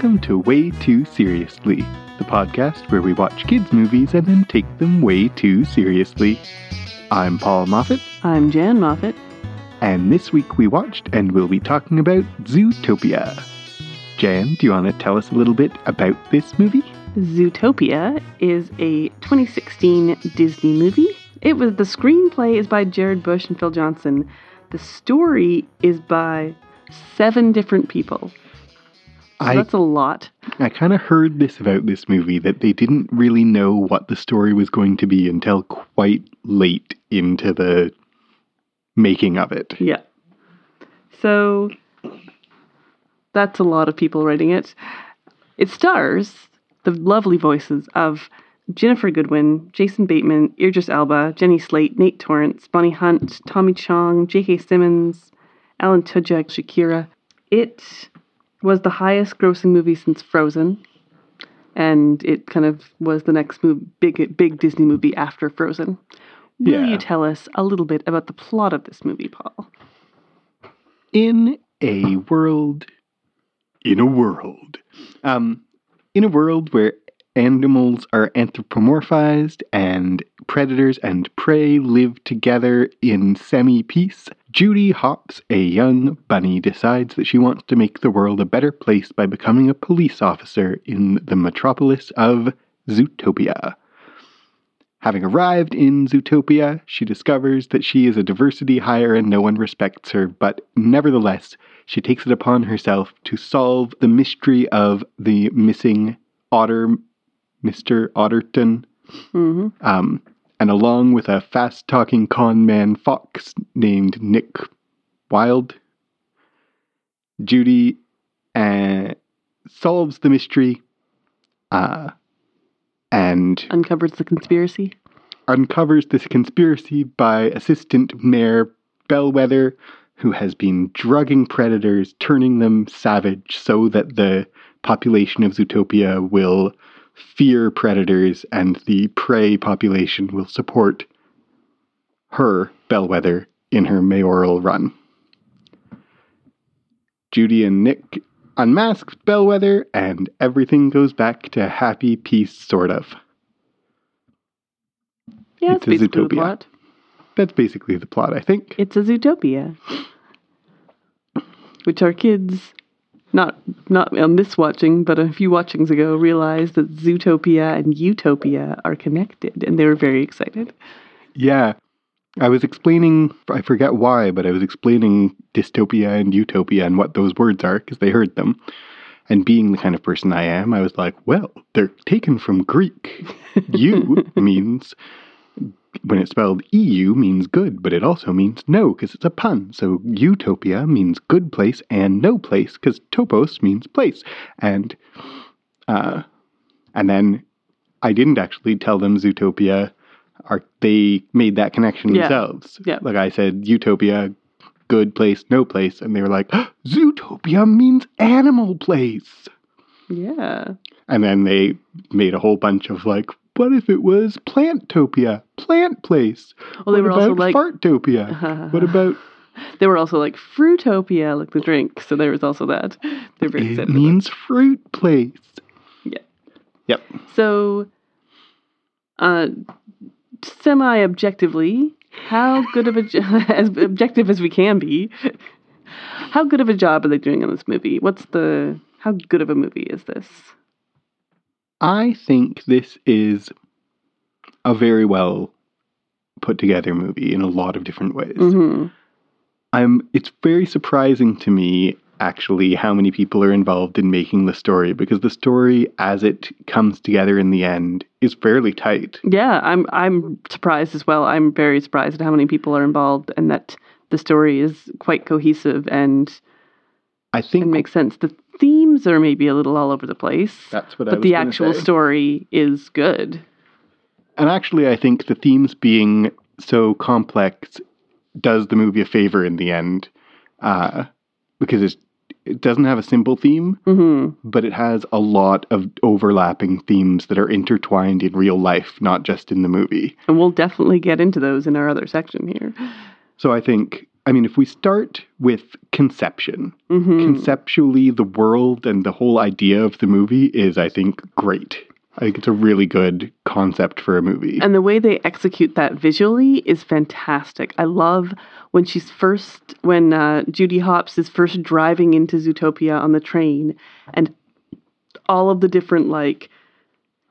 Welcome to Way Too Seriously, the podcast where we watch kids' movies and then take them way too seriously. I'm Paul Moffat, I'm Jan Moffat. and this week we watched and we'll be talking about Zootopia. Jan, do you want to tell us a little bit about this movie? Zootopia is a 2016 Disney movie. It was the screenplay is by Jared Bush and Phil Johnson. The story is by seven different people. So I, that's a lot. I kind of heard this about this movie that they didn't really know what the story was going to be until quite late into the making of it. Yeah. So that's a lot of people writing it. It stars the lovely voices of Ginnifer Goodwin, Jason Bateman, Idris Elba, Jenny Slate, Nate Torrence, Bonnie Hunt, Tommy Chong, J.K. Simmons, Alan Tudyk, Shakira. It was the highest grossing movie since Frozen. And it kind of was the next move, big big Disney movie after Frozen. Will Yeah. you tell us a little bit about the plot of this movie, Paul? in a world in a world um in a world where animals are anthropomorphized and predators and prey live together in semi peace judy hopps a young bunny decides that she wants to make the world a better place by becoming a police officer in the metropolis of zootopia. Having arrived in Zootopia, she discovers that she is a diversity hire and no one respects her, but nevertheless, she takes it upon herself to solve the mystery of the missing otter, Mr. Otterton. hmm Um, and along with a fast talking con man fox named Nick Wilde, Judy uh, solves the mystery uh, and Uncovers the conspiracy. uncovers this conspiracy by assistant mayor Bellwether, who has been drugging predators, turning them savage so that the population of Zootopia will fear predators and the prey population will support her, Bellwether, in her mayoral run. Judy and Nick unmask Bellwether, and everything goes back to happy peace, sort of. Yeah, It's a Zootopia. plot. That's basically the plot, I think. It's a Zootopia, which our kids, not not on this watching, but a few watchings ago, realized that Zootopia and Utopia are connected, and they were very excited. Yeah. I was explaining, I forget why, but I was explaining dystopia and utopia and what those words are because they heard them. And being the kind of person I am, I was like, well, they're taken from Greek. U means, when it's spelled EU, means good, but it also means no because it's a pun. So utopia means good place and no place because topos means place. And, uh, and then I didn't actually tell them Zootopia are they made that connection Yeah. themselves. Yeah. Like I said, utopia, good place, no place, and they were like, Zootopia means animal place. Yeah, And then they made a whole bunch of like, what if it was Plantopia, plant place? well, they what were also about like Fartopia? what about they were also like Fruitopia, like the drink. So there was also that. They're very it excited. about means fruit place? Yeah. Yep. So, uh, semi objectively, how good of a jo- as objective as we can be, how good of a job are they doing on this movie? What's the how good of a movie is this? I think this is a very well put together movie in a lot of different ways. hmm I'm it's very surprising to me actually how many people are involved in making the story because the story as it comes together in the end is fairly tight. Yeah, I'm I'm surprised as well. I'm very surprised at how many people are involved and that the story is quite cohesive and I think and makes sense. The themes are maybe a little all over the place, that's what I but was the actual say. story is good. And actually I think the themes being so complex does the movie a favor in the end. Uh, because it's, it doesn't have a simple theme, hmm but it has a lot of overlapping themes that are intertwined in real life, not just in the movie. And we'll definitely get into those in our other section here. So I think I mean, if we start with conception, hmm conceptually, the world and the whole idea of the movie is, I think, great. I think it's a really good concept for a movie. And the way they execute that visually is fantastic. I love when she's first, when uh, Judy Hopps is first driving into Zootopia on the train, and all of the different like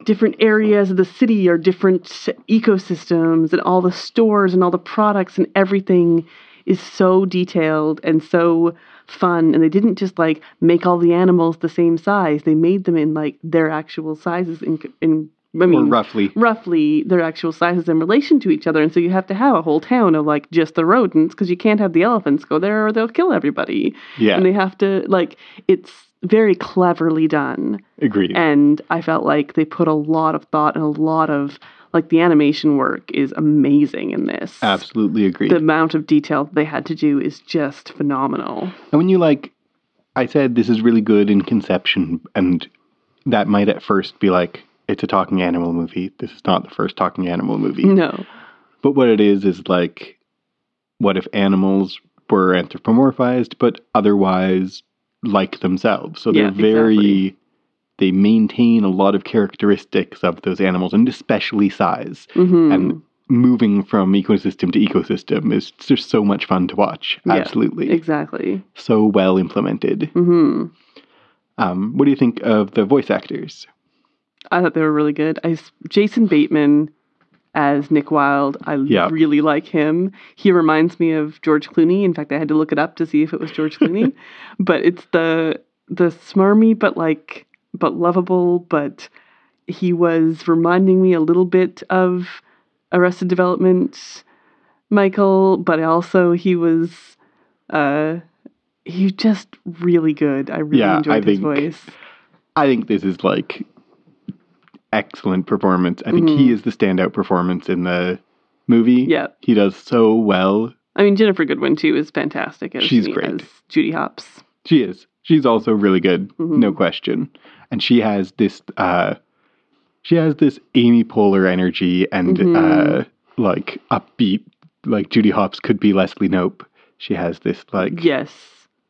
different areas of the city are different ecosystems, and all the stores and all the products and everything is so detailed and so fun. And they didn't just like make all the animals the same size; they made them in like their actual sizes. In in I or mean, roughly. roughly their actual sizes in relation to each other. And so you have to have a whole town of like just the rodents because you can't have the elephants go there or they'll kill everybody. Yeah, And they have to, like, it's very cleverly done. agreed. And I felt like they put a lot of thought and a lot of, like, the animation work is amazing in this. Absolutely agree. The amount of detail they had to do is just phenomenal. And when you like, I said this is really good in conception, and that might at first be like, it's a talking animal movie. This is not the first talking animal movie. No. But what it is is like, what if animals were anthropomorphized, but otherwise like themselves? So they're Yeah, very, exactly. They maintain a lot of characteristics of those animals, and especially size. hmm And moving from ecosystem to ecosystem is just so much fun to watch. Yeah, Absolutely. Exactly. So well implemented. hmm Um, what do you think of the voice actors? I thought they were really good. I Jason Bateman as Nick Wilde. I Yeah. really like him. He reminds me of George Clooney. In fact, I had to look it up to see if it was George Clooney. but it's the the smarmy but like but lovable. But he was reminding me a little bit of Arrested Development, Michael. But also he was. Uh, he just really good. I really Yeah, enjoyed I his think- voice. I think this is like excellent performance. I think he Mhm. is the standout performance in the movie. Yeah. He does so well. I mean, Ginnifer Goodwin too is fantastic as She's great. as Judy Hopps. She is. She's also really good, Mhm. no question. And she has this uh she has this Amy Poehler energy and Mhm. uh like upbeat like Judy Hopps could be Leslie Knope. She has this like Yes,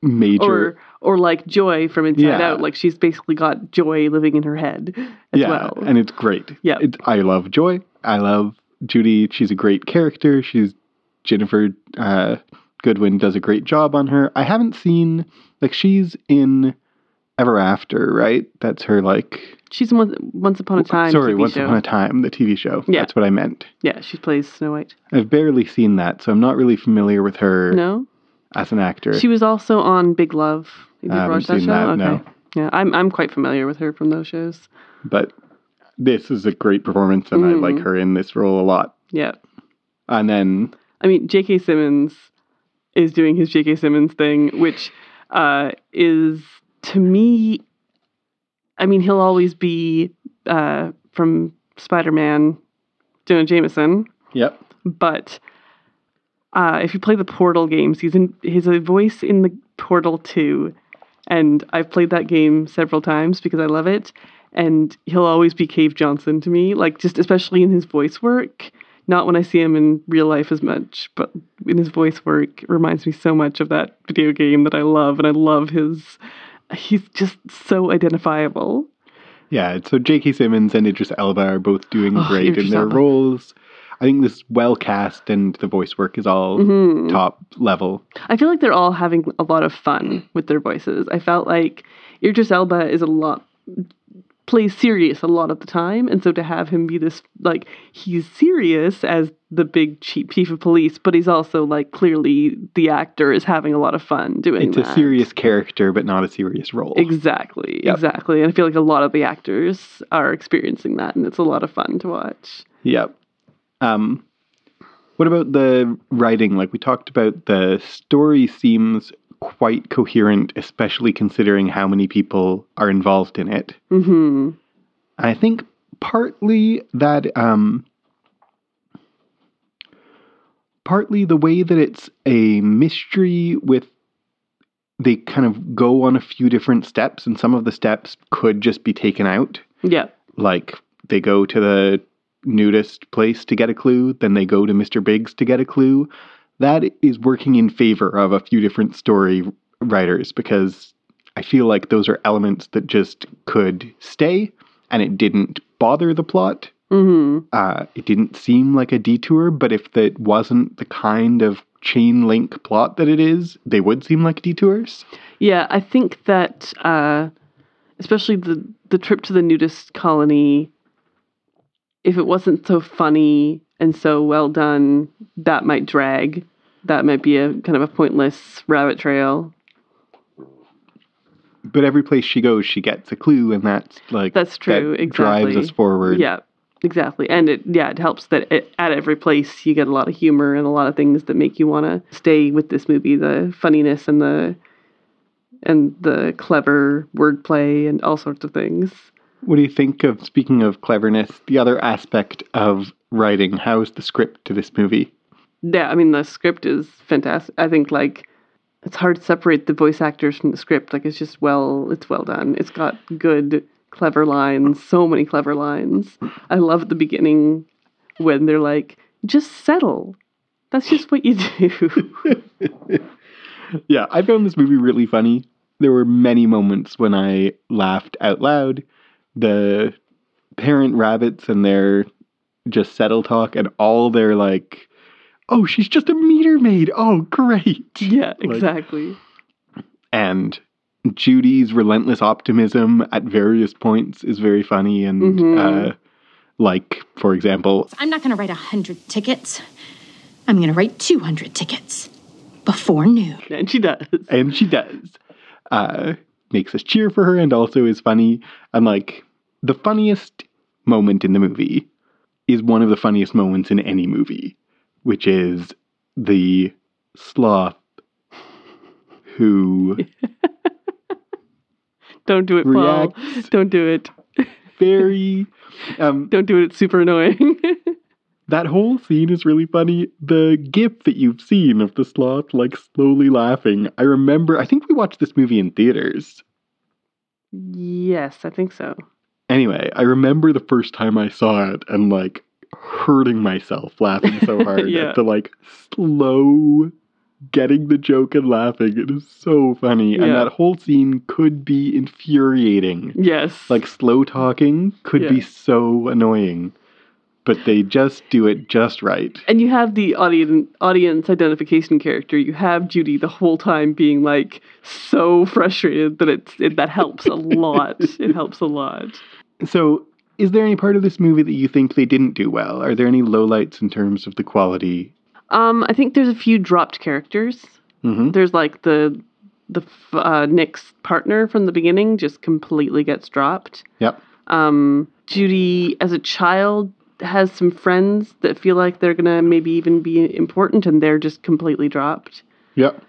major or or like Joy from Inside Yeah. Out. Like she's basically got Joy living in her head as yeah, well. and it's great. Yeah. It, I love Joy. I love Judy. She's a great character. She's Ginnifer uh, Goodwin does a great job on her. I haven't seen like she's in Ever After, right? That's her like. she's once, once upon a time. sorry, TV Once show. Upon a Time, the TV show. Yeah. That's what I meant. Yeah, she plays Snow White. I've barely seen that, so I'm not really familiar with her No, as an actor. she was also on Big Love. You I watch that show? that, okay. no. Yeah, I'm I'm quite familiar with her from those shows. but this is a great performance, and I Mhm. like her in this role a lot. Yeah, And then I mean, J.K. Simmons is doing his J.K. Simmons thing, which uh, is to me. I mean, he'll always be uh, from Spider-Man, Jonah Jameson, Yep. but uh, if you play the Portal games, he's in he's a voice in the Portal 2, and I've played that game several times because I love it. And he'll always be Cave Johnson to me, like just especially in his voice work. Not when I see him in real life as much, but in his voice work, it reminds me so much of that video game that I love, and I love his. He's just so identifiable. Yeah, so J.K. Simmons and Idris Elba are both doing Oh, great in their Elba. roles. I think this is well cast and the voice work is all Mhm. top level. I feel like they're all having a lot of fun with their voices. I felt like Idris Elba is a lot plays serious a lot of the time, and so to have him be this like he's serious as the big chief, chief of police, but he's also like clearly the actor is having a lot of fun doing It's that. a serious character, but not a serious role. Exactly, Yep. exactly. And I feel like a lot of the actors are experiencing that, and it's a lot of fun to watch. Yep. Um, what about the writing? Like we talked about, the story seems quite coherent, especially considering how many people are involved in it. hmm I think partly that um partly the way that it's a mystery with they kind of go on a few different steps and some of the steps could just be taken out Yeah, like they go to the nudist place to get a clue then they go to Mr. Biggs to get a clue that is working in favor of a few different story writers because I feel like those are elements that just could stay and it didn't bother the plot. hmm Uh, it didn't seem like a detour, but if that wasn't the kind of chain link plot that it is, they would seem like detours. Yeah, I think that uh, especially the the trip to the nudist colony, if it wasn't so funny and so well done, that might drag. That might be a kind of a pointless rabbit trail. But every place she goes, she gets a clue, and that's like That's true, that drives exactly. us forward. Yeah, exactly. And it yeah, it helps that it, at every place you get a lot of humor and a lot of things that make you want to stay with this movie. The funniness and the and the clever wordplay and all sorts of things. What do you think of speaking of cleverness? The other aspect of writing. How's the script to this movie? Yeah, I mean the script is fantastic. I think like it's hard to separate the voice actors from the script. Like it's just well, it's well done. It's got good, clever lines. So many clever lines. I love at the beginning when they're like, "Just settle." That's just what you do. yeah, I found this movie really funny. There were many moments when I laughed out loud. The parent rabbits and their just settle talk and all their like, oh, she's just a meter maid. Oh, great. yeah, Like- exactly. And Judy's relentless optimism at various points is very funny. And, Mhm. uh, like, for example, I'm not going to write 100 tickets. I'm going to write 200 tickets before noon. And she does. and she does. Uh, makes us cheer for her and also is funny. And like the funniest moment in the movie is one of the funniest moments in any movie, which is the sloth who Don't do it, Paul. Don't do it. very um Don't do it. It's super annoying. that whole scene is really funny. The gif that you've seen of the sloth like slowly laughing. I remember I think we watched this movie in theaters. yes, I think so. Anyway, I remember the first time I saw it and like hurting myself laughing so hard Yeah. at the like slow getting the joke and laughing. It is so funny. And that whole scene could be infuriating. Yes. Like slow talking could be so annoying. But they just do it just right. and you have the audience audience identification character. You have Judy the whole time being like so frustrated that it's it, that helps a lot. it helps a lot. So, is there any part of this movie that you think they didn't do well? Are there any lowlights in terms of the quality? Um, I think there's a few dropped characters. hmm There's like the the uh, Nick's partner from the beginning just completely gets dropped. Yep. Um, Judy, as a child, has some friends that feel like they're gonna maybe even be important, and they're just completely dropped. Yep.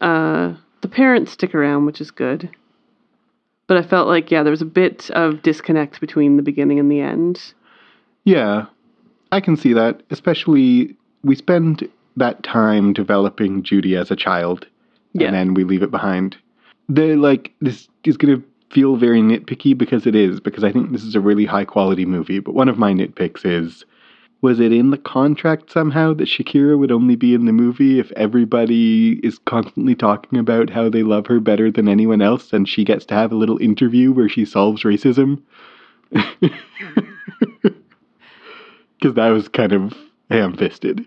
Uh, the parents stick around, which is good. But I felt like, yeah, there was a bit of disconnect between the beginning and the end. Yeah, I can see that. Especially, we spend that time developing Judy as a child, Yeah. and then we leave it behind. The like this is gonna feel very nitpicky because it is because I think this is a really high quality movie. But one of my nitpicks is. Was it in the contract somehow that Shakira would only be in the movie if everybody is constantly talking about how they love her better than anyone else and she gets to have a little interview where she solves racism? Because that was kind of ham fisted.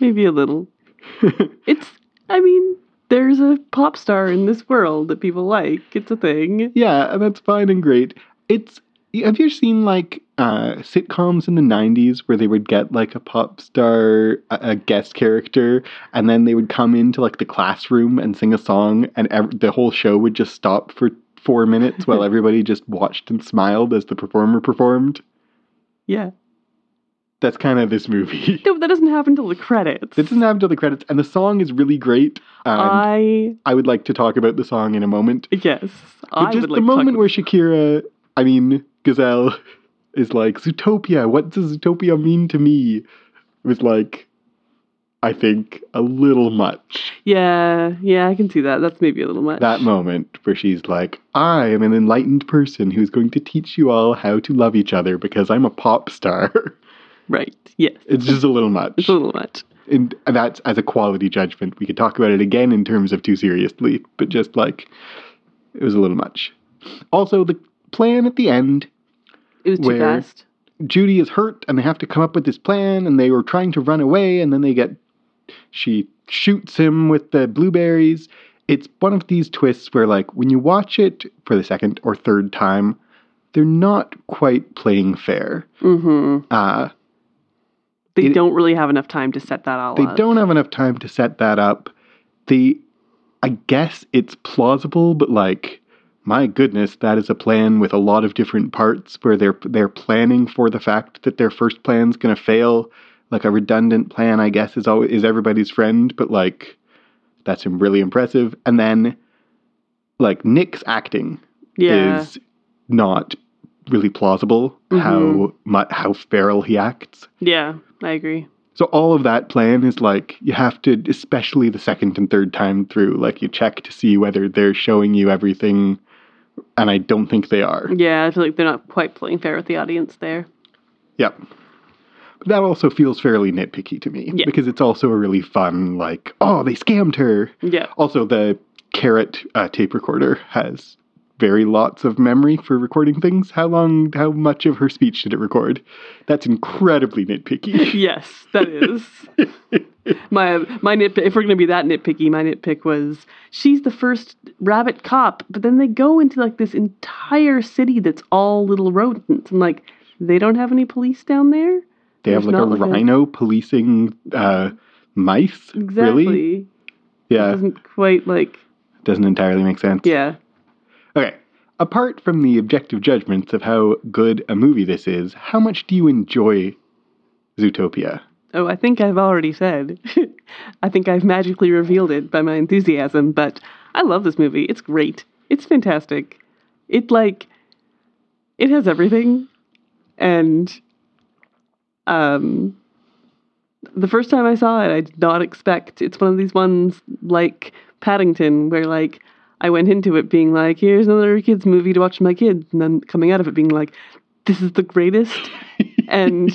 Maybe a little. It's, I mean, there's a pop star in this world that people like. It's a thing. Yeah, and that's fine and great. It's have you seen like uh, sitcoms in the '90s where they would get like a pop star, a, a guest character, and then they would come into like the classroom and sing a song, and ev- the whole show would just stop for four minutes while everybody just watched and smiled as the performer performed. Yeah. That's kind of this movie. No, that doesn't happen till the credits. It doesn't happen until the credits, and the song is really great. And I, I would like to talk about the song in a moment. yes. But I just would like the to talk moment where Shakira, I mean Gazelle, is like Zootopia. What does Zootopia mean to me? It was like, I think a little much. Yeah, yeah, I can see that. That's maybe a little much. That moment where she's like, I am an enlightened person who's going to teach you all how to love each other because I'm a pop star. Right. Yes. it's just a little much. It's a little much. and that's as a quality judgment. We could talk about it again in terms of too seriously, but just like it was a little much. Also, the plan at the end, It was too fast. Judy is hurt and they have to come up with this plan, and they were trying to run away, and then they get she shoots him with the blueberries. It's one of these twists where, like, when you watch it for the second or third time, they're not quite playing fair. Mm-hmm. Uh, They It- don't really have enough time to set that all up. they up. don't have enough time to set that up. They, I guess it's plausible, but like, my goodness, that is a plan with a lot of different parts where they're they're planning for the fact that their first plan's gonna fail. Like a redundant plan, I guess, is always is everybody's friend, but like, that's really impressive. And then, like Nick's acting Yeah. is not really plausible. How mu- how feral he acts. Yeah, I agree. So all of that plan is like you have to, especially the second and third time through, like you check to see whether they're showing you everything, and I don't think they are. Yeah, I feel like they're not quite playing fair with the audience there. Yep. But that also feels fairly nitpicky to me Yeah. because it's also a really fun, like, oh, they scammed her. Yeah. Also, the carrot uh, tape recorder has very lots of memory for recording things. How long, how much of her speech did it record? That's incredibly nitpicky. Yes, that is. my my nitpick. If we're gonna be that nitpicky, my nitpick was she's the first rabbit cop, but then they go into like this entire city that's all little rodents, and like they don't have any police down there. They have like a like a- rhino policing uh, mice. Exactly. Really? It Yeah, doesn't quite like doesn't entirely make sense. yeah. Okay. Apart from the objective judgments of how good a movie this is, how much do you enjoy Zootopia? Oh, I think I've already said. I think I've magically revealed it by my enthusiasm, but I love this movie. It's great. It's fantastic. It like it has everything and um the first time I saw it, I did not expect it's one of these ones like Paddington where like I went into it being like, here's another kids movie to watch with my kids, and then coming out of it being like, this is the greatest. and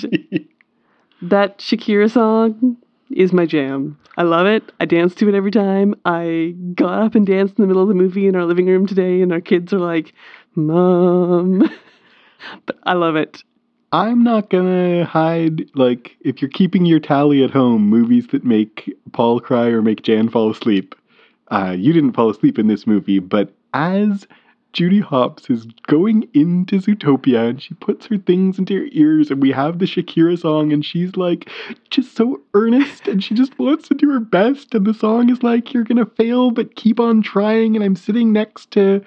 that Shakira song is my jam. I love it. I dance to it every time. I got up and danced in the middle of the movie in our living room today, and our kids are like, Mom. but I love it. I'm not gonna hide, like, if you're keeping your tally at home, movies that make Paul cry or make Jan fall asleep. Uh, you didn't fall asleep in this movie, but as Judy Hopps is going into Zootopia and she puts her things into her ears, and we have the Shakira song, and she's like just so earnest and she just wants to do her best. And the song is like, You're gonna fail, but keep on trying. And I'm sitting next to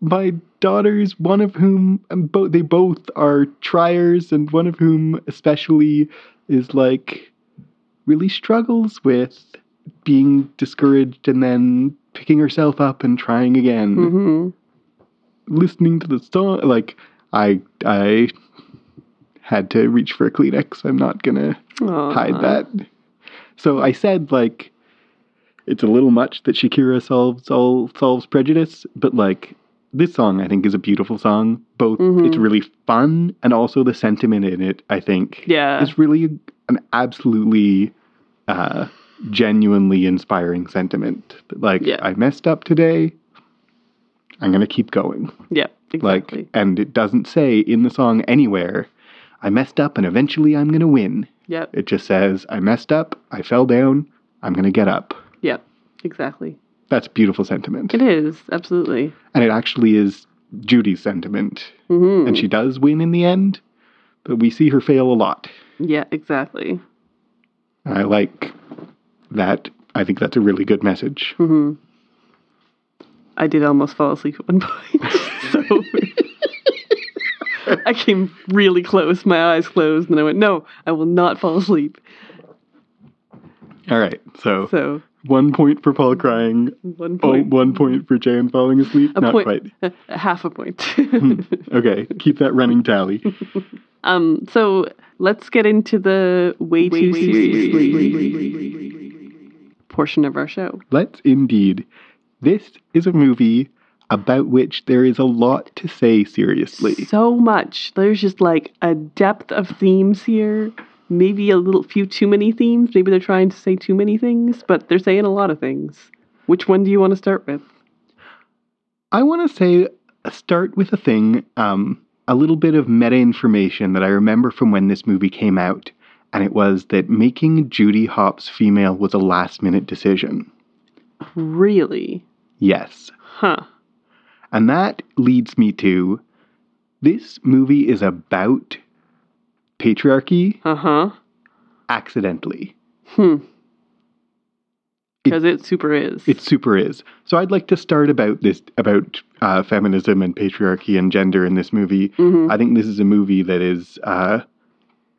my daughters, one of whom um, both they both are triers, and one of whom especially is like really struggles with being discouraged and then picking herself up and trying again. hmm Listening to the song, like I I had to reach for a Kleenex. I'm not gonna hide that. So I said like it's a little much that Shakira solves all solves prejudice, but like this song I think is a beautiful song. Both Mhm. it's really fun and also the sentiment in it I think Yeah. is really an absolutely uh, genuinely inspiring sentiment. Like Yeah. I messed up today. I'm gonna keep going. Yeah, exactly. Like, and it doesn't say in the song anywhere, I messed up and eventually I'm gonna win. yep. It just says, I messed up, I fell down, I'm gonna get up. Yep. Exactly. That's beautiful sentiment. It is absolutely. And it actually is Judy's sentiment. hmm And she does win in the end, but we see her fail a lot. Yeah, exactly. I like that. I think that's a really good message. hmm I did almost fall asleep at one point. so I came really close, my eyes closed, and I went, No, I will not fall asleep. All right, so, So one point for Paul crying, one oh, point. one point for Jan falling asleep. a Not point quite. a half a point. Okay, keep that running tally. um, so let's get into the way, too serious portion of our show. Let's indeed. This is a movie about which there is a lot to say seriously. So much. There's just like a depth of themes here, maybe a little few too many themes. Maybe they're trying to say too many things, but they're saying a lot of things. Which one do you want to start with? I want to say start with a thing, um, a little bit of meta information that I remember from when this movie came out, and it was that making Judy Hopps female was a last minute decision. Really? Yes. Huh. And that leads me to this movie is about patriarchy Uh huh. accidentally. Hmm. Because it super is. It super is. So I'd like to start about this about uh, feminism and patriarchy and gender in this movie. Mhm. I think this is a movie that is uh,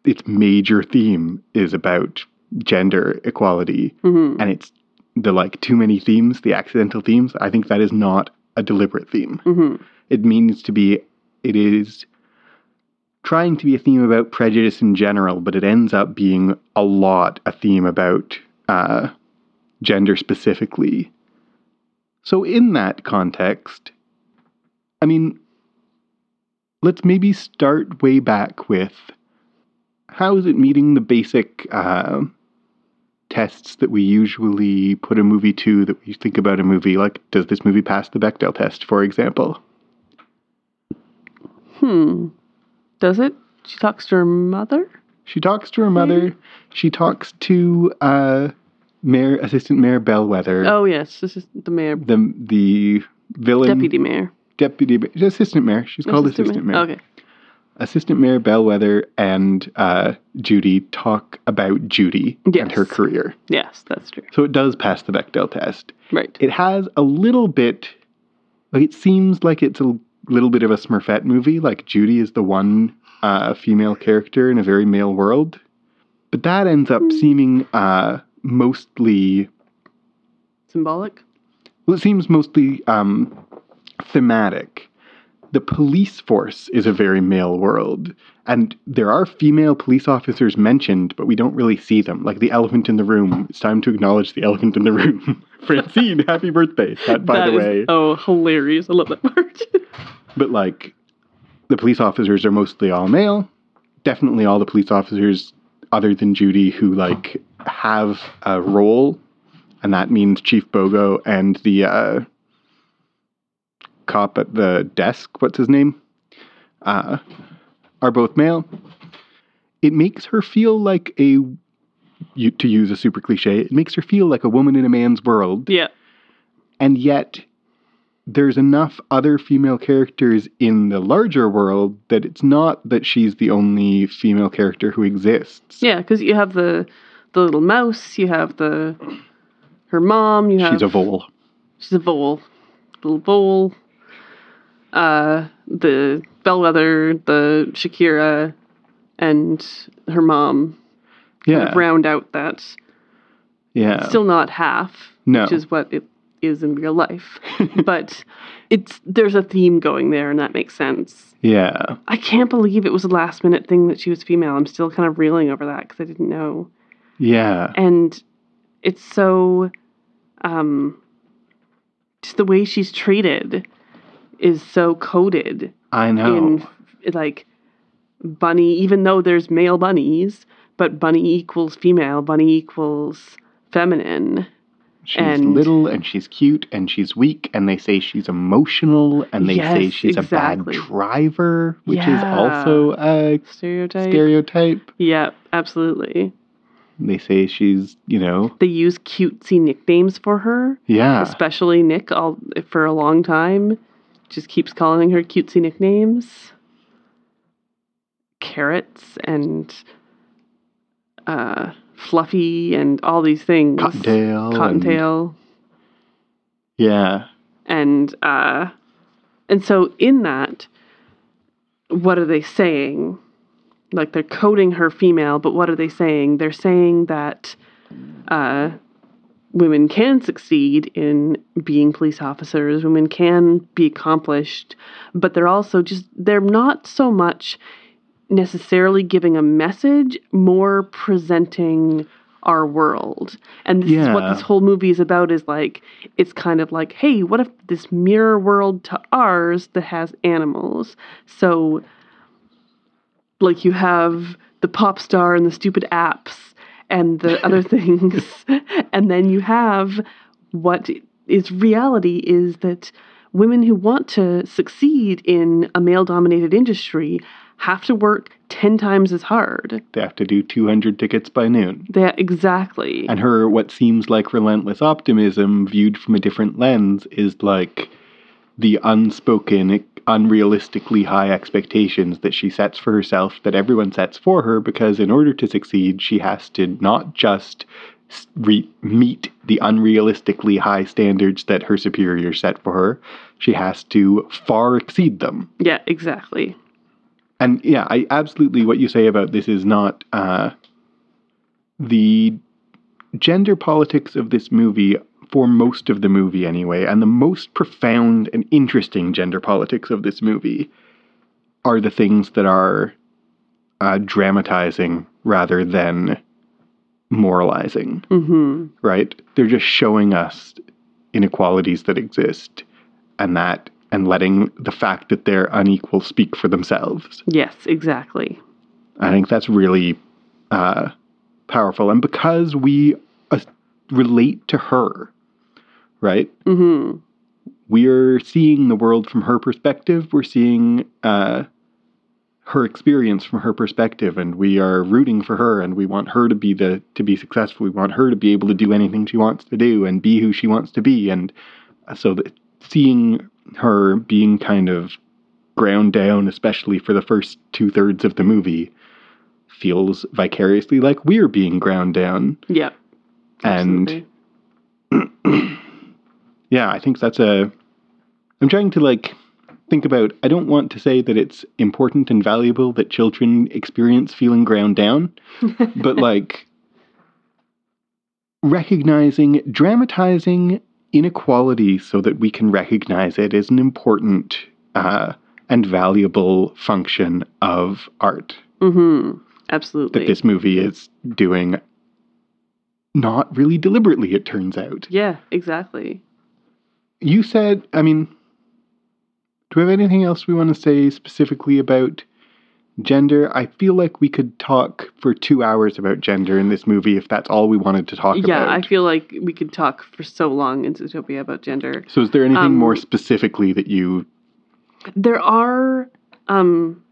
its major theme is about gender equality, Mhm. and it's the like too many themes, the accidental themes. I think that is not a deliberate theme. Mhm. It means to be. It is trying to be a theme about prejudice in general, but it ends up being a lot a theme about uh, gender specifically. So, in that context, I mean, let's maybe start way back with how is it meeting the basic uh, tests that we usually put a movie to that we think about a movie? Like, does this movie pass the Bechdel test, for example? Hmm. Does it? She talks to her mother? She talks to her mother. She talks to uh, Mayor Assistant Mayor Bellwether. Oh, yes. This is the mayor. The the villain Deputy mayor. deputy assistant mayor. She's called assistant, mayor. Okay. Assistant Mayor Bellwether and uh, Judy talk about Judy and her career. Yes, that's true. So it does pass the Bechdel test. Right. It has a little bit, like it seems like it's a little bit of a Smurfette movie. Like Judy is the one uh, female character in a very male world, but that ends up seeming uh, mostly. Symbolic? Well, it seems mostly um, thematic. The police force is a very male world, and there are female police officers mentioned, but we don't really see them. Like the elephant in the room. It's time to acknowledge the elephant in the room. Francine, happy birthday! That, by That the is- way. oh, hilarious. I love that part. But like, the police officers are mostly all male. Definitely all the police officers, other than Judy, who like have a role, and that means Chief Bogo and the uh, cop at the desk. What's his name? Uh, are both male. It makes her feel like a, to use a super cliche, it makes her feel like a woman in a man's world yeah. and yet there's enough other female characters in the larger world that it's not that she's the only female character who exists. Yeah, because you have the the little mouse, you have the her mom, you have She's a vole. she's a vole, little vole. Uh, the bellwether, the Shakira, and her mom kind of round out that. yeah. Still not half, No. which is what it is in real life, but it's there's a theme going there, and that makes sense. yeah. I can't believe it was a last minute thing that she was female. I'm still kind of reeling over that because I didn't know. Yeah. and it's so um just the way she's treated is so coded I know. in like bunny even though there's male bunnies but bunny equals female bunny equals feminine she's and- little and she's cute and she's weak and they say she's emotional and they say she's exactly. a bad driver, which is also a stereotype stereotype. yeah absolutely They say she's, you know, they use cutesy nicknames for her yeah. especially Nick all for a long time just keeps calling her cutesy nicknames. Carrots and uh, Fluffy and all these things. Cottontail. and- Yeah. And uh, and so in that, what are they saying? Like they're coding her female, but what are they saying? They're saying that uh, women can succeed in being police officers. Women can be accomplished, but they're also just they're not so much necessarily giving a message, more presenting our world. And this is what this whole movie is about is like it's kind of like, hey, what if this mirror world to ours that has animals? So like you have the pop star and the stupid apps and the other things. And then you have what is reality is that women who want to succeed in a male dominated industry have to work 10 times as hard. They have to do 200 tickets by noon. Yeah, exactly. And her, what seems like relentless optimism viewed from a different lens, is like the unspoken, unrealistically high expectations that she sets for herself, that everyone sets for her, because in order to succeed, she has to not just re- meet the unrealistically high standards that her superiors set for her, she has to far exceed them. yeah exactly And yeah, I absolutely what you say about this is not uh, the gender politics of this movie for most of the movie anyway, and the most profound and interesting gender politics of this movie are the things that are uh, dramatizing rather than moralizing, mm-hmm right? They're just showing us inequalities that exist and that and letting the fact that they're unequal speak for themselves. yes exactly I think that's really uh, powerful. And because we uh, relate to her, right? mm-hmm We're seeing the world from her perspective. We're seeing uh, her experience from her perspective, and we are rooting for her. And we want her to be the to be successful. We want her to be able to do anything she wants to do and be who she wants to be. And so, that seeing her being kind of ground down, especially for the first two thirds of the movie, feels vicariously like we're being ground down. yeah And. yeah, I think that's a. I'm trying to like think about. I don't want to say that it's important and valuable that children experience feeling ground down, but like recognizing, dramatizing inequality so that we can recognize it is an important uh, and valuable function of art mm-hmm that this movie is doing. Not really deliberately, it turns out. yeah exactly You said, I mean, do we have anything else we want to say specifically about gender? I feel like we could talk for two hours about gender in this movie if that's all we wanted to talk about. yeah about. i feel like we could talk for so long in zootopia about gender so, is there anything Um, more specifically that you. there are um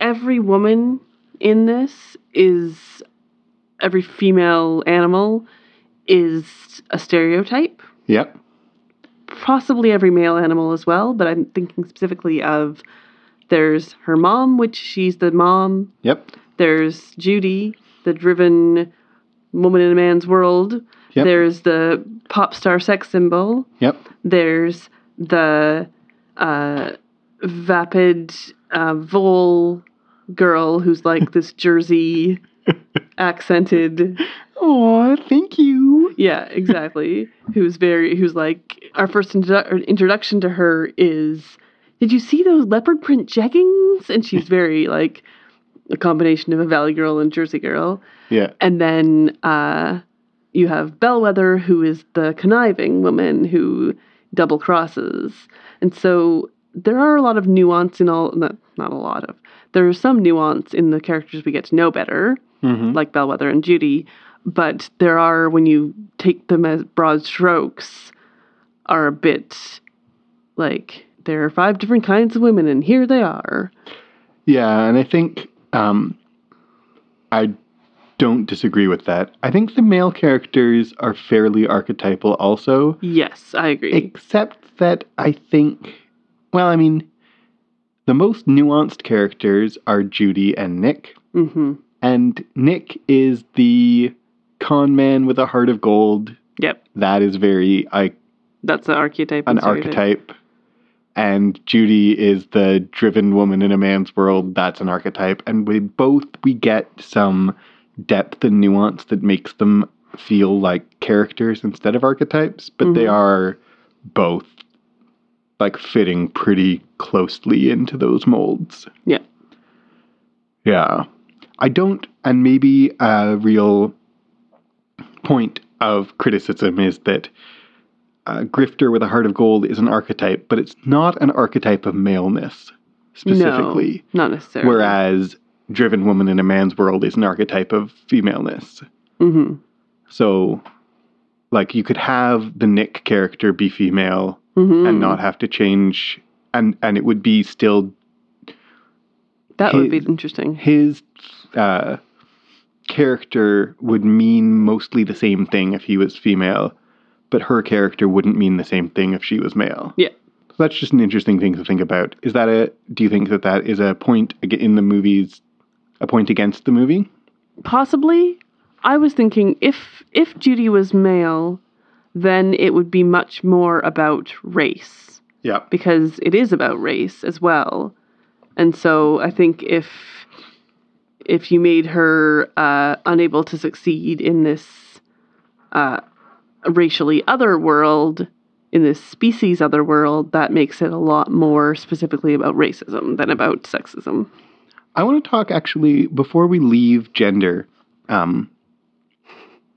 every woman in this is every female animal is a stereotype Yep. possibly every male animal as well but i'm thinking specifically of there's her mom which she's the mom Yep. there's judy the driven woman in a man's world Yep. there's the pop star sex symbol Yep. there's the uh, vapid uh, vole girl who's like this Jersey accented. Oh, thank you. Yeah, exactly. who's very, who's like, our first introdu- introduction to her is, did you see those leopard print jeggings? And she's very like a combination of a Valley girl and Jersey girl. Yeah. And then uh, you have Bellwether, who is the conniving woman who double crosses. And so there are a lot of nuance in all, not, not a lot of, there is some nuance in the characters we get to know better, hmm like Bellwether and Judy. But there are, when you take them as broad strokes, are a bit like there are five different kinds of women, and here they are. Yeah, and I think um, I don't disagree with that. I think the male characters are fairly archetypal also. Yes, I agree. Except that I think, well, I mean, the most nuanced characters are Judy and Nick. hmm And Nick is the con man with a heart of gold. Yep, That is very I, that's an archetype. an archetype. And Judy is the driven woman in a man's world. That's an archetype. And we both we get some depth and nuance that makes them feel like characters instead of archetypes, but they Mhm. are both like fitting pretty closely into those molds. Yeah. Yeah. I don't, and maybe a real point of criticism is that a grifter with a heart of gold is an archetype, but it's not an archetype of maleness. specifically. No, not necessarily. Whereas driven woman in a man's world is an archetype of femaleness. hmm So, like, you could have the Nick character be female hmm and not have to change, and and it would be still That would be interesting. his uh, character would mean mostly the same thing if he was female, but her character wouldn't mean the same thing if she was male. Yeah. So that's just an interesting thing to think about. Is that a? Do you think that that is a point in the movies? A point against the movie? Possibly. I was thinking if if Judy was male, then it would be much more about race Yeah. because it is about race as well. And so I think if if you made her uh, unable to succeed in this uh, racially other world, in this species other world, that makes it a lot more specifically about racism than about sexism. I want to talk actually before we leave gender. Um,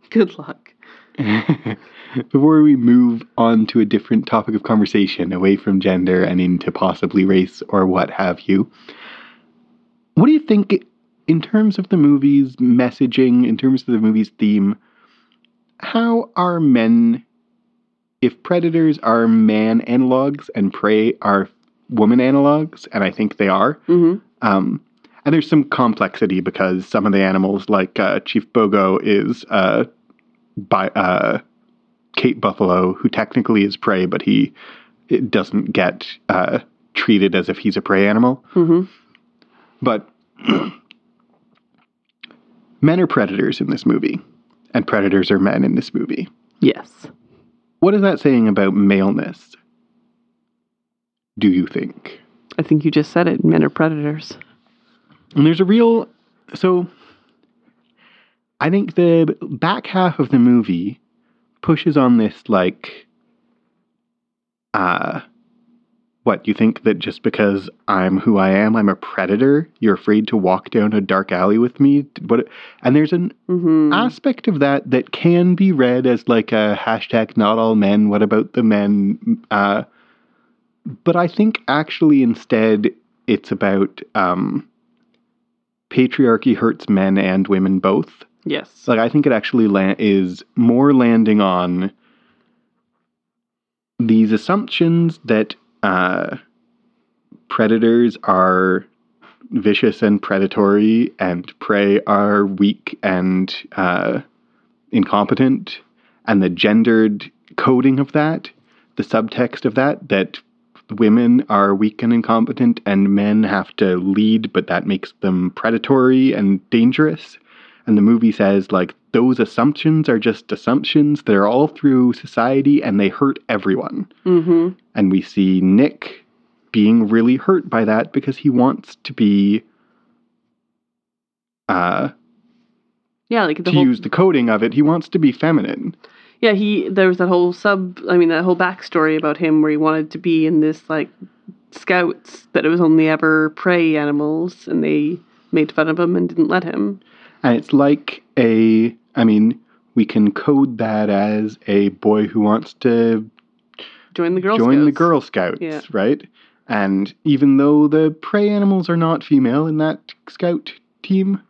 Good luck. before we move on to a different topic of conversation away from gender and into possibly race or what have you, what do you think in terms of the movie's messaging, in terms of the movie's theme? How are men, if predators are man analogs and prey are woman analogs, and I think they are, hmm um, and there's some complexity because some of the animals, like uh, Chief Bogo, is uh, by uh, Cape buffalo, who technically is prey, but he it doesn't get uh, treated as if he's a prey animal. hmm But men are predators in this movie, and predators are men in this movie. Yes. What is that saying about maleness? Do you think? I think you just said it. Men are predators. And there's a real so I think the back half of the movie pushes on this like uh what you think that just because I'm who I am, I'm a predator, you're afraid to walk down a dark alley with me? What and there's an hmm aspect of that that can be read as like a hashtag not all men, what about the men? Uh, but I think actually instead it's about um, patriarchy hurts men and women both. Yes. Like I think it actually la- is more landing on these assumptions that uh, predators are vicious and predatory, and prey are weak and uh, incompetent, and the gendered coding of that, the subtext of that, that women are weak and incompetent, and men have to lead, but that makes them predatory and dangerous. And the movie says, like, those assumptions are just assumptions. They're all through society and they hurt everyone. hmm And we see Nick being really hurt by that because he wants to be, uh, Yeah, like the to whole use the coding of it, he wants to be feminine. yeah he there was that whole sub. I mean that whole backstory about him where he wanted to be in this like scouts that it was only ever prey animals and they made fun of him and didn't let him. And it's like a, I mean, we can code that as a boy who wants to Join the Girl join the Girl Scouts, Yeah. right? And even though the prey animals are not female in that scout team,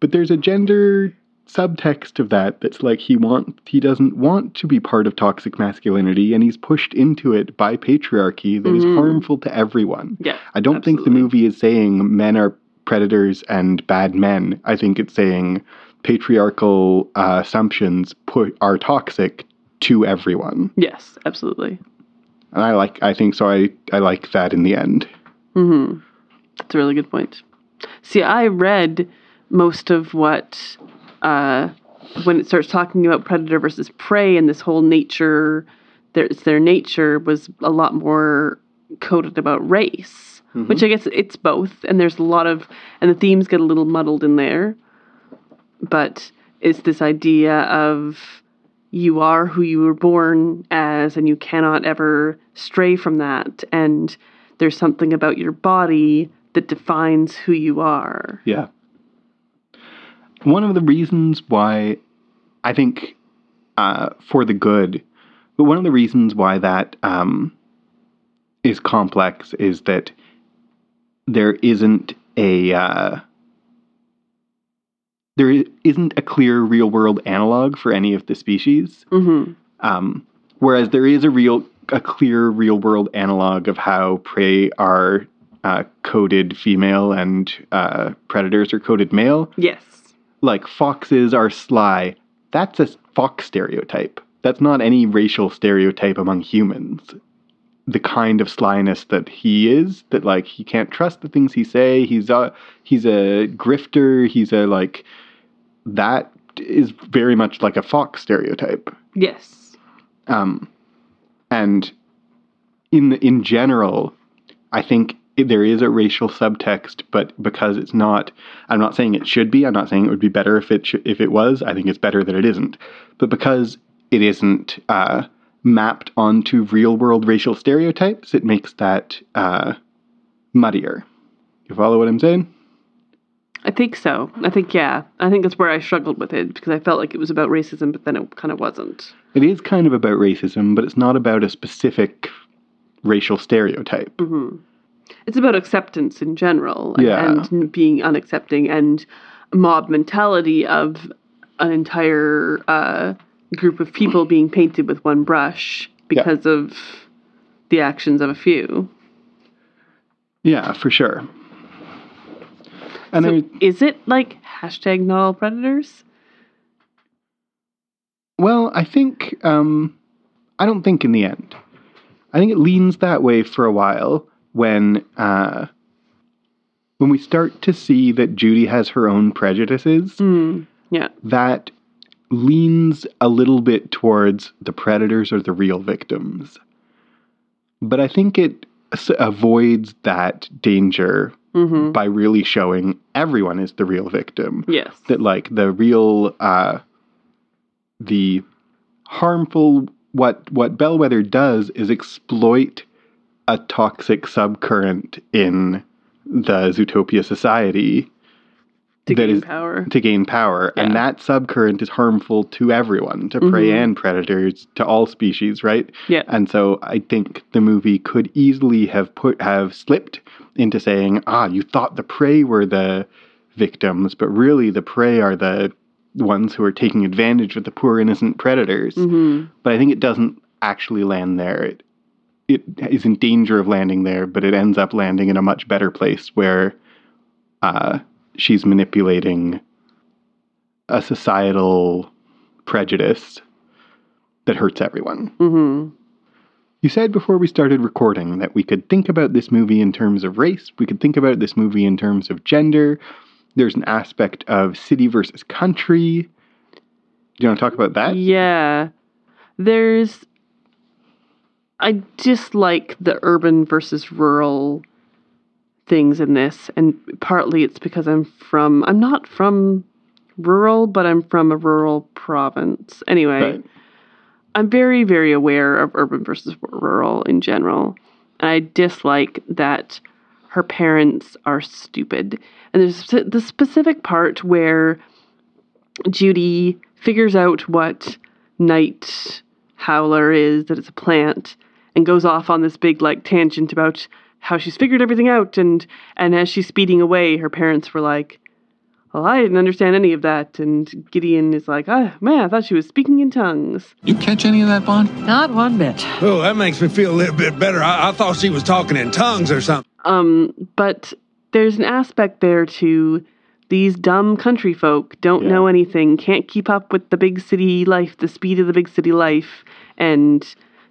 but there's a gender subtext of that that's like he want he doesn't want to be part of toxic masculinity and he's pushed into it by patriarchy that is Mhm. harmful to everyone. Yeah. I don't think the movie is saying men are predators and bad men. I think it's saying patriarchal uh, assumptions put are toxic to everyone. Yes, absolutely. And I like I think so I I like that in the end. hmm That's a really good point. See, I read most of what uh, when it starts talking about predator versus prey and this whole nature, their it's their nature was a lot more coded about race, which I guess it's both, and there's a lot of and the themes get a little muddled in there, but it's this idea of you are who you were born as and you cannot ever stray from that. And there's something about your body that defines who you are. Yeah. One of the reasons why I think uh, for the good, but one of the reasons why that um, is complex is that there isn't a uh, there isn't a clear real world analog for any of the species. Mm-hmm. Um, whereas there is a real, a clear real world analog of how prey are uh, coded female and uh, predators are coded male. Yes. Like foxes are sly. That's a fox stereotype. That's not any racial stereotype among humans. The kind of slyness that he is, that like he can't trust the things he say. He's a he's a grifter. He's a like that is very much like a fox stereotype. Yes. Um, and in in general, I think there is a racial subtext, but because it's not, I'm not saying it should be. I'm not saying it would be better if it sh- if it was. I think it's better that it isn't. But because it isn't uh, mapped onto real world racial stereotypes, it makes that uh, muddier. You follow what I'm saying? I think so. I think yeah. I think that's where I struggled with it because I felt like it was about racism, but then it kind of wasn't. It is kind of about racism, but it's not about a specific racial stereotype. It's about acceptance in general Yeah. and being unaccepting and mob mentality of an entire uh, group of people being painted with one brush because of the actions of a few. Yeah, for sure. And So there, is it like hashtag not all predators? well, I think um, I don't think in the end. I think it leans that way for a while when uh, when we start to see that Judy has her own prejudices. Mm, yeah. That leans a little bit towards the predators or the real victims. But I think it s- avoids that danger hmm by really showing everyone is the real victim. Yes. that like the real uh the harmful what what Bellwether does is exploit a toxic subcurrent in the Zootopia society to that gain is- power. to gain power and that subcurrent is harmful to everyone to prey Mhm. and predators to all species right Yeah. and so i think the movie could easily have put have slipped into saying ah you thought the prey were the victims but really the prey are the ones who are taking advantage of the poor innocent predators hmm but i think it doesn't actually land there it, it is in danger of landing there but it ends up landing in a much better place where uh, she's manipulating a societal prejudice that hurts everyone hmm you said before we started recording that we could think about this movie in terms of race, we could think about this movie in terms of gender. There's an aspect of city versus country. Do you want to talk about that? Yeah. There's. I dislike the urban versus rural things in this, and partly it's because I'm from. I'm not from rural, but I'm from a rural province. Anyway, Right. I'm very, very aware of urban versus rural in general. And I dislike that her parents are stupid. And there's the specific part where Judy figures out what night howler is, that it's a plant, and goes off on this big like tangent about how she's figured everything out and and as she's speeding away, her parents were like, Well, I didn't understand any of that and Gideon is like, Ah man, I thought she was speaking in tongues. You catch any of that, Bond? Not one bit. Oh, that makes me feel a little bit better. I, I thought she was talking in tongues or something. Um, but there's an aspect there to these dumb country folk don't Yeah. know anything, can't keep up with the big city life, the speed of the big city life, and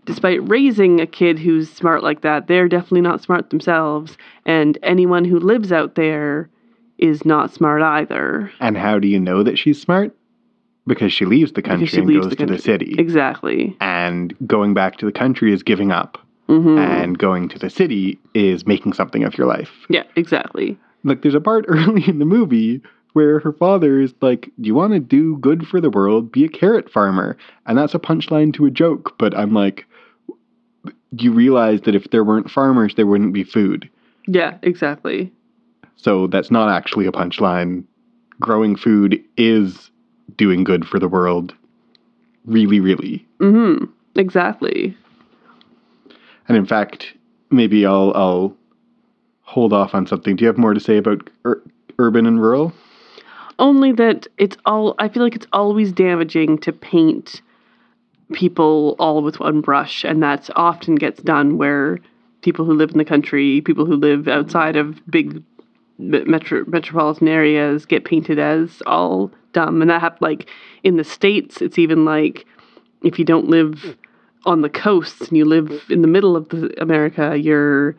despite raising a kid who's smart like that, they're definitely not smart themselves, and anyone who lives out there is not smart either. And how do you know that she's smart? Because she leaves the country and goes the to the city. Exactly. And going back to the country is giving up. hmm And going to the city is making something of your life. yeah, exactly. like there's a part early in the movie where her father is like, "Do you want to do good for the world? Be a carrot farmer." And that's a punchline to a joke, but I'm like, you realize that if there weren't farmers, there wouldn't be food. Yeah, exactly. So that's not actually a punchline. Growing food is doing good for the world. Really, really. Mm-hmm. Exactly. And in fact, maybe I'll I'll hold off on something. Do you have more to say about ur- urban and rural? Only that it's all. I feel like it's always damaging to paint people all with one brush, and that often gets done where people who live in the country, people who live outside of big metro, metropolitan areas, get painted as all dumb, and that hap- like in the states, it's even like if you don't live on the coast and you live in the middle of the America, you're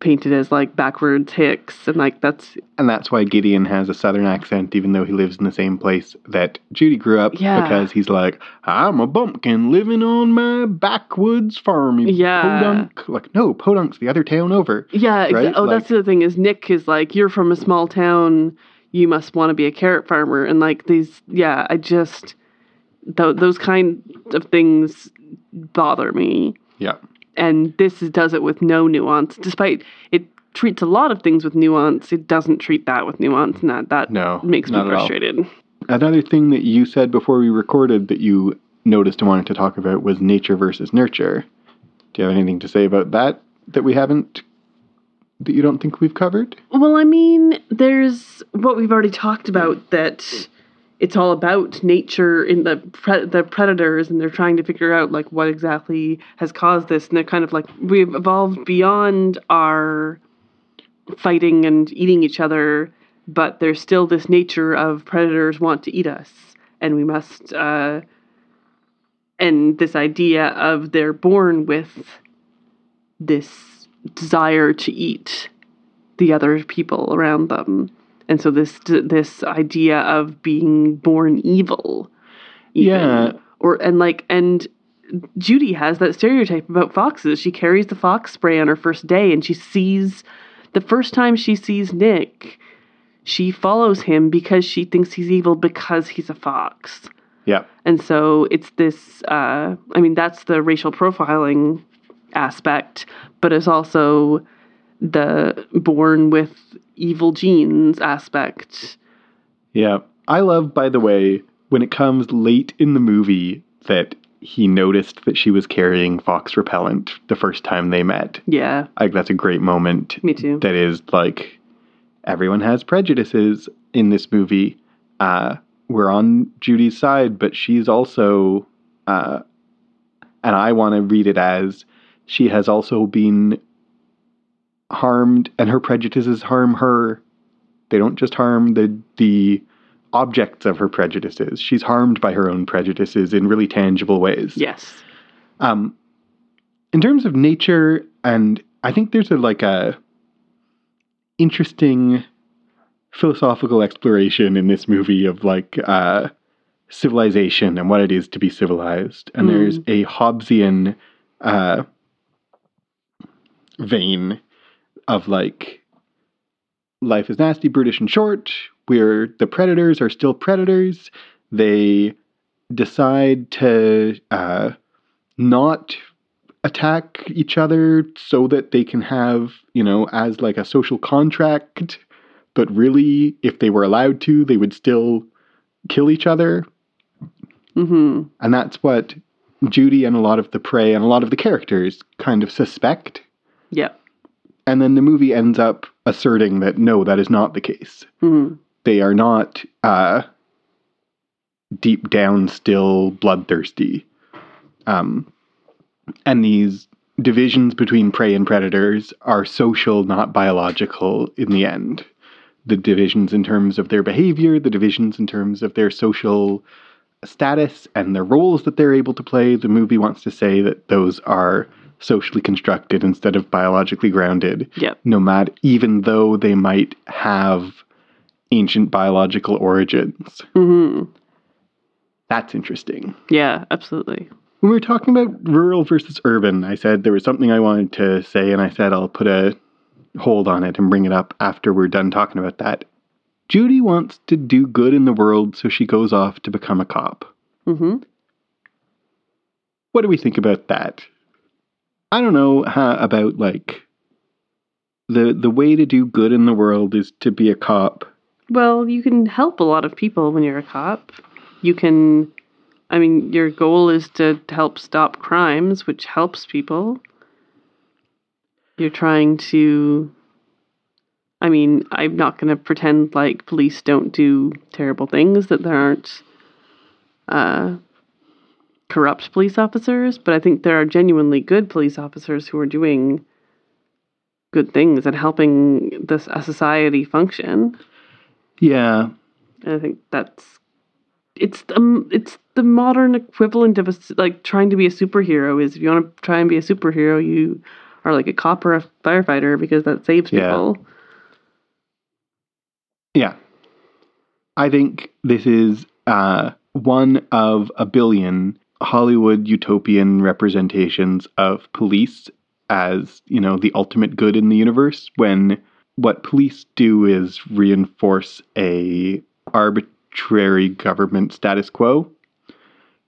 painted as like backwards hicks, and like that's And that's why Gideon has a southern accent, even though he lives in the same place that Judy grew up. Yeah. Because he's like, I'm a bumpkin living on my backwoods farm. Yeah. Podunk. Like, no, Podunk's the other town over. Yeah, exa- right? oh, Like- that's the other thing is Nick is like, you're from a small town, you must want to be a carrot farmer, and like these, yeah, I just th- those kind of things bother me, Yeah. And this is, does it with no nuance, despite it treats a lot of things with nuance. It doesn't treat that with nuance, and that that No, makes me not at all. frustrated. Another thing that you said before we recorded that you noticed and wanted to talk about was nature versus nurture. Do you have anything to say about that that we haven't, that you don't think we've covered? Well, I mean, there's what we've already talked about that it's all about nature in the pre- the predators, and they're trying to figure out like what exactly has caused this, and they're kind of like we've evolved beyond our fighting and eating each other, but there's still this nature of predators want to eat us, and we must. Uh, and this idea of they're born with this desire to eat the other people around them and so this this idea of being born evil even. Yeah. or and like and Judy has that stereotype about foxes she carries the fox spray on her first day and she sees the first time she sees Nick she follows him because she thinks he's evil because he's a fox Yeah. and so it's this, uh, I mean, that's the racial profiling aspect, but it's also the born with evil genes aspect. Yeah. I love, by the way, when it comes late in the movie that he noticed that she was carrying fox repellent the first time they met. Yeah, Like, that's a great moment. me too. that is like everyone has prejudices in this movie. Uh, we're on Judy's side, but she's also, uh, and I want to read it as she has also been harmed, and her prejudices harm her. They don't just harm the the objects of her prejudices. She's harmed by her own prejudices in really tangible ways. Yes. Um, in terms of nature, and I think there's a like a interesting philosophical exploration in this movie of like uh, civilization and what it is to be civilized. And Mm. there's a Hobbesian uh, vein of like life is nasty, brutish, and short. Where the predators are still predators. They decide to uh, not attack each other so that they can have, you know, as like a social contract. But really, if they were allowed to, they would still kill each other. Mm-hmm. And that's what Judy and a lot of the prey and a lot of the characters kind of suspect. Yeah. And then the movie ends up asserting that no, that is not the case. Mm-hmm. They are not uh, deep down still bloodthirsty. Um, and these divisions between prey and predators are social, not biological in the end. The divisions in terms of their behavior, the divisions in terms of their social status and the roles that they're able to play, the movie wants to say that those are socially constructed instead of biologically grounded Yep. no matter even though they might have ancient biological origins. Mm-hmm. That's interesting. Yeah, absolutely. When we were talking about rural versus urban, I said there was something I wanted to say, and I said I'll put a hold on it and bring it up after we're done talking about that. Judy wants to do good in the world, so she goes off to become a cop. Mm-hmm. What do we think about that? I don't know about like the the way to do good in the world is to be a cop. Well, you can help a lot of people when you're a cop. You can, I mean, your goal is to help stop crimes, which helps people. You're trying to I mean, I'm not going to pretend like police don't do terrible things, that there aren't uh, corrupt police officers, but I think there are genuinely good police officers who are doing good things and helping this a society function. Yeah. And I think that's it's um it's the modern equivalent of a like trying to be a superhero is if you want to try and be a superhero you are like a cop or a firefighter because that saves Yeah. people. Yeah. I think this is uh, one of a billion Hollywood utopian representations of police as, you know, the ultimate good in the universe when what police do is reinforce a arbitrary government status quo.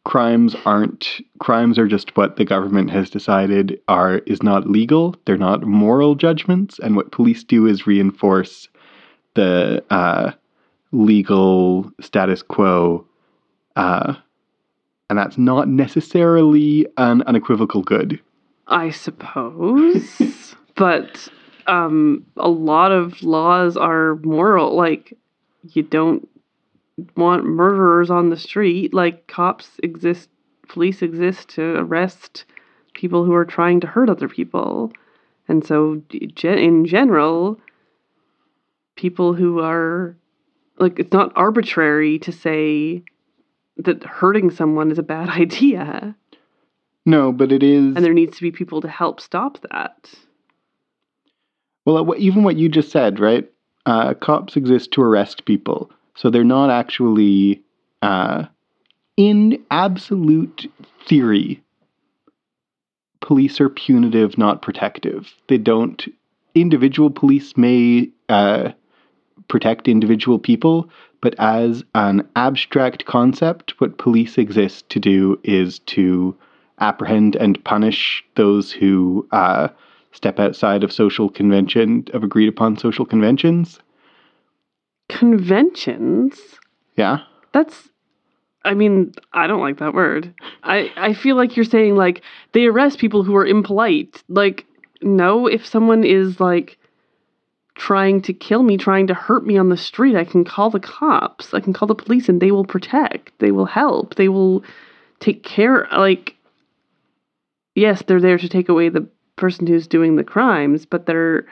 Crimes aren't crimes are just what the government has decided are is not legal. They're not moral judgments and what police do is reinforce the uh, legal status quo, uh, and that's not necessarily an unequivocal good. I suppose. but um, a lot of laws are moral. Like, you don't want murderers on the street. Like, cops exist, police exist to arrest people who are trying to hurt other people. And so, in general, people who are like, it's not arbitrary to say that hurting someone is a bad idea. No, but it is. And there needs to be people to help stop that. well, even what you just said, right? Uh, cops exist to arrest people, so they're not actually, uh, in absolute theory, police are punitive, not protective. They don't. Individual police may uh, protect individual people, but as an abstract concept, what police exist to do is to apprehend and punish those who uh, step outside of social convention of agreed upon social conventions. Conventions? Yeah. That's I mean, I don't like that word. I I feel like you're saying like they arrest people who are impolite. Like no, if someone is like trying to kill me, trying to hurt me on the street, I can call the cops. I can call the police and they will protect. They will help. They will take care like yes, they're there to take away the person who's doing the crimes, but they're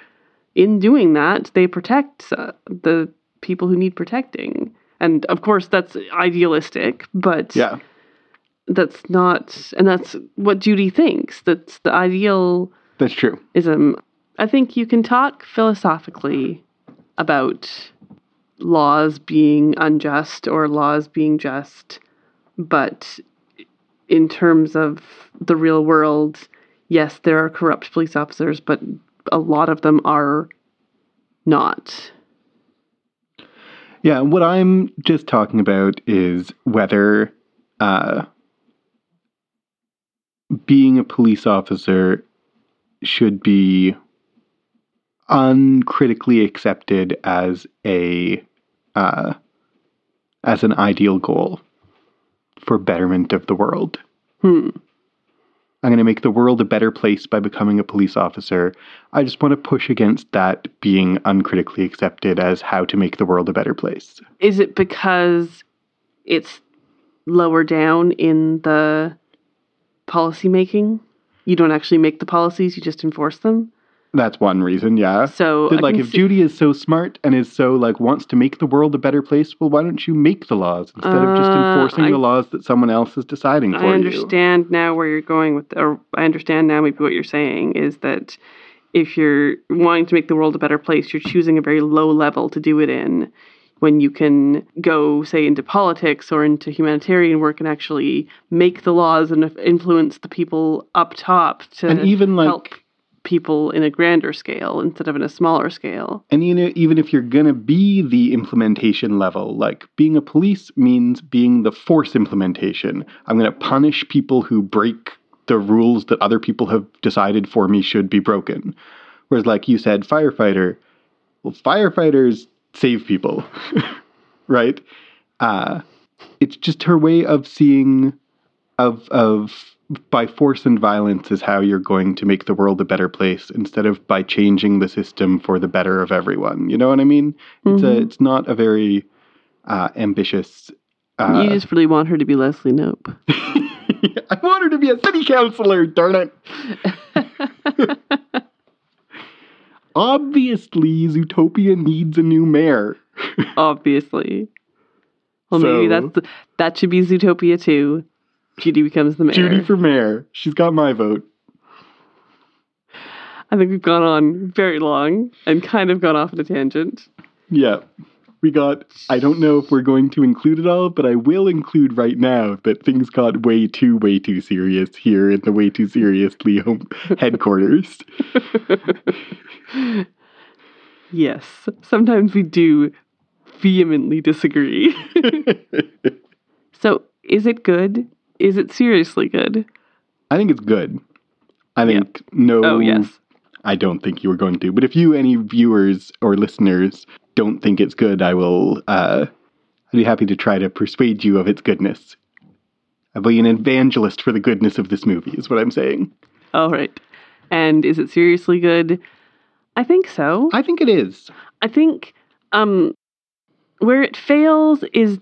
in doing that, they protect uh, the people who need protecting. And of course, that's idealistic, but Yeah. that's not, and that's what Judy thinks. That's the ideal That's true. I think you can talk philosophically about laws being unjust or laws being just, but in terms of the real world, yes, there are corrupt police officers, but a lot of them are not. Yeah, what I'm just talking about is whether uh, being a police officer should be uncritically accepted as a uh, as an ideal goal for betterment of the world. Hmm. I'm going to make the world a better place by becoming a police officer. I just want to push against that being uncritically accepted as how to make the world a better place. Is it because it's lower down in the policy making? You don't actually make the policies, you just enforce them. That's one reason, yeah. So That, like if see- Judy is so smart and is so like wants to make the world a better place, well why don't you make the laws instead of just Uh, enforcing I- the laws that someone else is deciding for you? I you? understand now where you're going with, or I understand now maybe what you're saying is that if you're wanting to make the world a better place, you're choosing a very low level to do it in. When you can go, say, into politics or into humanitarian work and actually make the laws and influence the people up top to And even like help people in a grander scale instead of in a smaller scale. And you know, even if you're gonna be the implementation level, like being a police means being the force implementation. I'm gonna punish people who break the rules that other people have decided for me should be broken. Whereas, like you said, firefighter, well, firefighters save people, right? Uh, it's just her way of seeing, of of by force and violence is how you're going to make the world a better place instead of by changing the system for the better of everyone. You know what I mean? It's a it's not a very uh, ambitious. Uh, you just really want her to be Leslie Knope. I want her to be a city councilor. Darn it! Obviously, Zootopia needs a new mayor. Obviously. Well, maybe that's the, that should be Zootopia too. Judy becomes the mayor. Judy for mayor. She's got my vote. I think we've gone on very long and kind of gone off on a tangent. Yeah. We got, I don't know if we're going to include it all, but I will include right now that things got way too, way too serious here in the way too seriously home headquarters. Yes, sometimes we do vehemently disagree. so, is it good? Is it seriously good? I think it's good. I think no. Oh, yes. I don't think you were going to. But if you, any viewers or listeners, don't think it's good, I will. Uh, I'd be happy to try to persuade you of its goodness. I'll be an evangelist for the goodness of this movie, is what I'm saying. All right. And is it seriously good? I think so. I think it is. I think um, where it fails is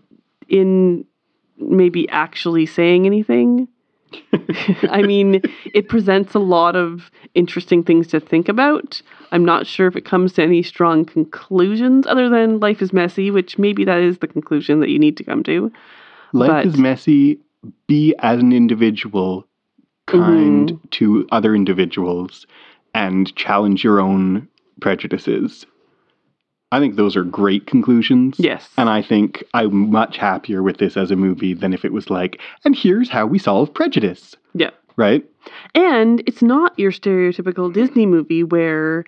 in maybe actually saying anything. I mean, it presents a lot of interesting things to think about. I'm not sure if it comes to any strong conclusions other than life is messy, which maybe that is the conclusion that you need to come to. Life But- is messy. Be as an individual kind Mm-hmm. to other individuals and challenge your own prejudices. I think those are great conclusions. Yes. And I think I'm much happier with this as a movie than if it was like, and here's how we solve prejudice, Yeah. right? And it's not your stereotypical Disney movie where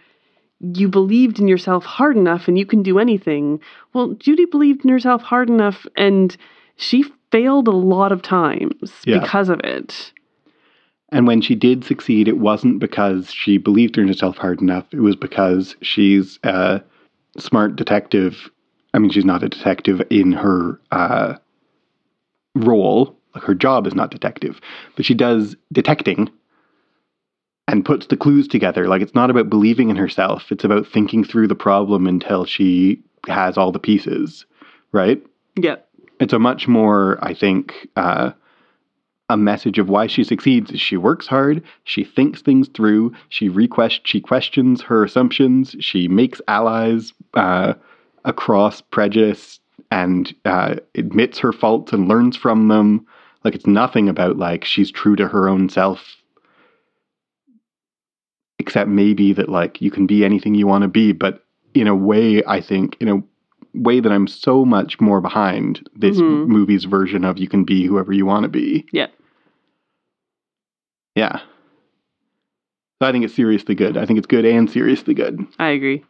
you believed in yourself hard enough and you can do anything. Well, Judy believed in herself hard enough and she failed a lot of times Yeah. because of it. And when she did succeed, it wasn't because she believed in herself hard enough. It was because she's a smart detective. I mean, she's not a detective in her uh, role. Like her job is not detective, but she does detecting and puts the clues together. Like it's not about believing in herself. It's about thinking through the problem until she has all the pieces, right? Yeah. it's a much more, I think, uh, a message of why she succeeds. is She works hard, she thinks things through, she request, she questions her assumptions, she makes allies uh, across prejudice, and uh, admits her faults and learns from them. Like it's nothing about like she's true to her own self, except maybe that like you can be anything you want to be, but in a way, I think in a way that I'm so much more behind this Mhm. movie's version of you can be whoever you want to be. Yeah. Yeah. So I think it's seriously good. I think it's good and seriously good. I agree.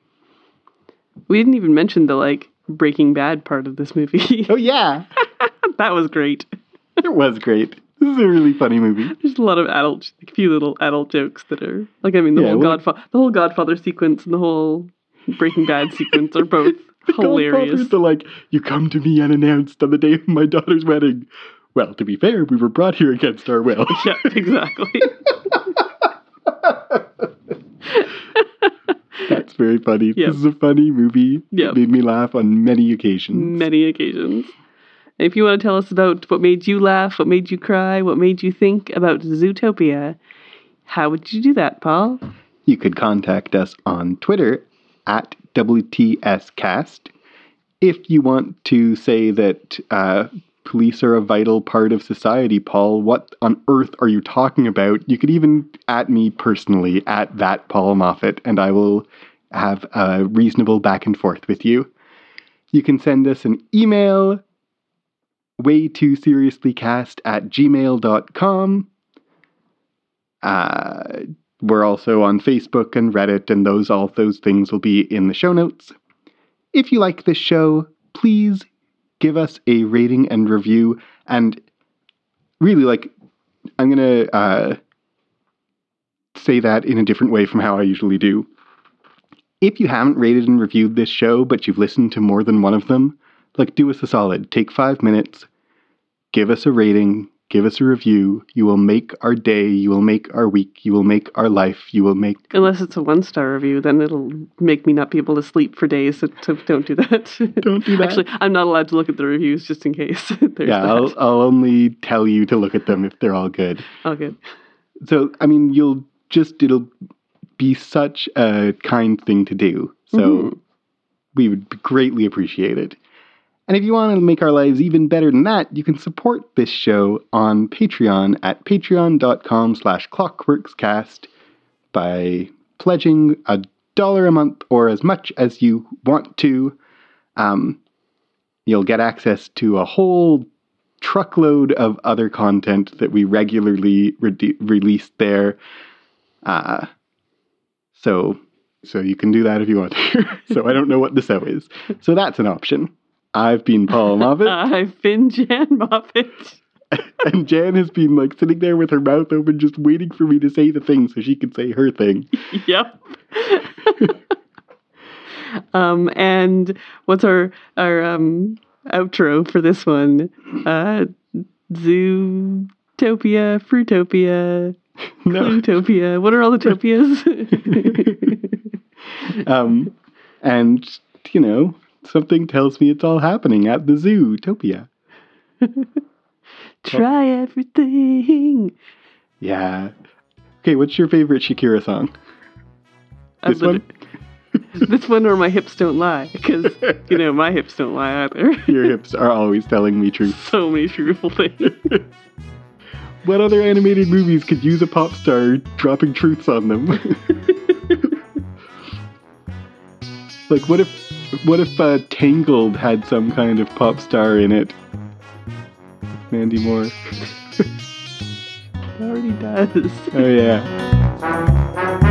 We didn't even mention the like Breaking Bad part of this movie. Oh yeah, that was great. it was great. This is a really funny movie. There's a lot of adult, a few little adult jokes that are like I mean the Yeah, whole well- Godfather, the whole Godfather sequence and the whole Breaking Bad sequence are both hilarious. Godfather's The like, you come to me unannounced on the day of my daughter's wedding. Well, to be fair, we were brought here against our will. Yeah, exactly. That's very funny. Yep. This is a funny movie. Yep. It made me laugh on many occasions. Many occasions. If you want to tell us about what made you laugh, what made you cry, what made you think about Zootopia, how would you do that, Paul? You could contact us on Twitter at WTScast. If you want to say that uh, police are a vital part of society, Paul, what on earth are you talking about? You could even at me personally, at that Paul Moffat, and I will have a reasonable back and forth with you. You can send us an email, way too seriously cast at gmail.com. Uh, we're also on Facebook and Reddit, and those all those things will be in the show notes. If you like this show, please give us a rating and review. And really, like, I'm gonna uh, say that in a different way from how I usually do. If you haven't rated and reviewed this show, but you've listened to more than one of them, like, do us a solid. Take five minutes, give us a rating, give us a review. You will make our day. You will make our week. You will make our life. You will make. Unless it's a one star review, then it'll make me not be able to sleep for days. So, don't do that. Don't do that. Actually, I'm not allowed to look at the reviews just in case. Yeah. I'll, I'll only tell you to look at them if they're all good. Oh, good. So, I mean, you'll just, it'll be such a kind thing to do. So, Mhm. we would greatly appreciate it. And if you want to make our lives even better than that, you can support this show on Patreon at patreon.com slash clockworkscast by pledging a dollar a month or as much as you want to. Um, you'll get access to a whole truckload of other content that we regularly re- release there. Uh, so so you can do that if you want to. so I don't know what the so is. So that's an option. I've been Paul Moffat, I've been Jan Moffat. and Jan has been like sitting there with her mouth open, just waiting for me to say the thing so she can say her thing. yep. um, and what's our our um outro for this one? Uh, Zootopia, Fruitopia, No. Clutopia. What are all the topias? Um, and you know, something tells me it's all happening at the zoo, Topia. Try everything. Yeah. Okay, what's your favorite Shakira song? I This one? this one or my hips don't lie because you know my hips don't lie either. Your hips are always telling me truth. so many truthful things. What other animated movies could use a pop star dropping truths on them? like, what if, what if uh, Tangled had some kind of pop star in it? Mandy Moore. It already does. Oh yeah.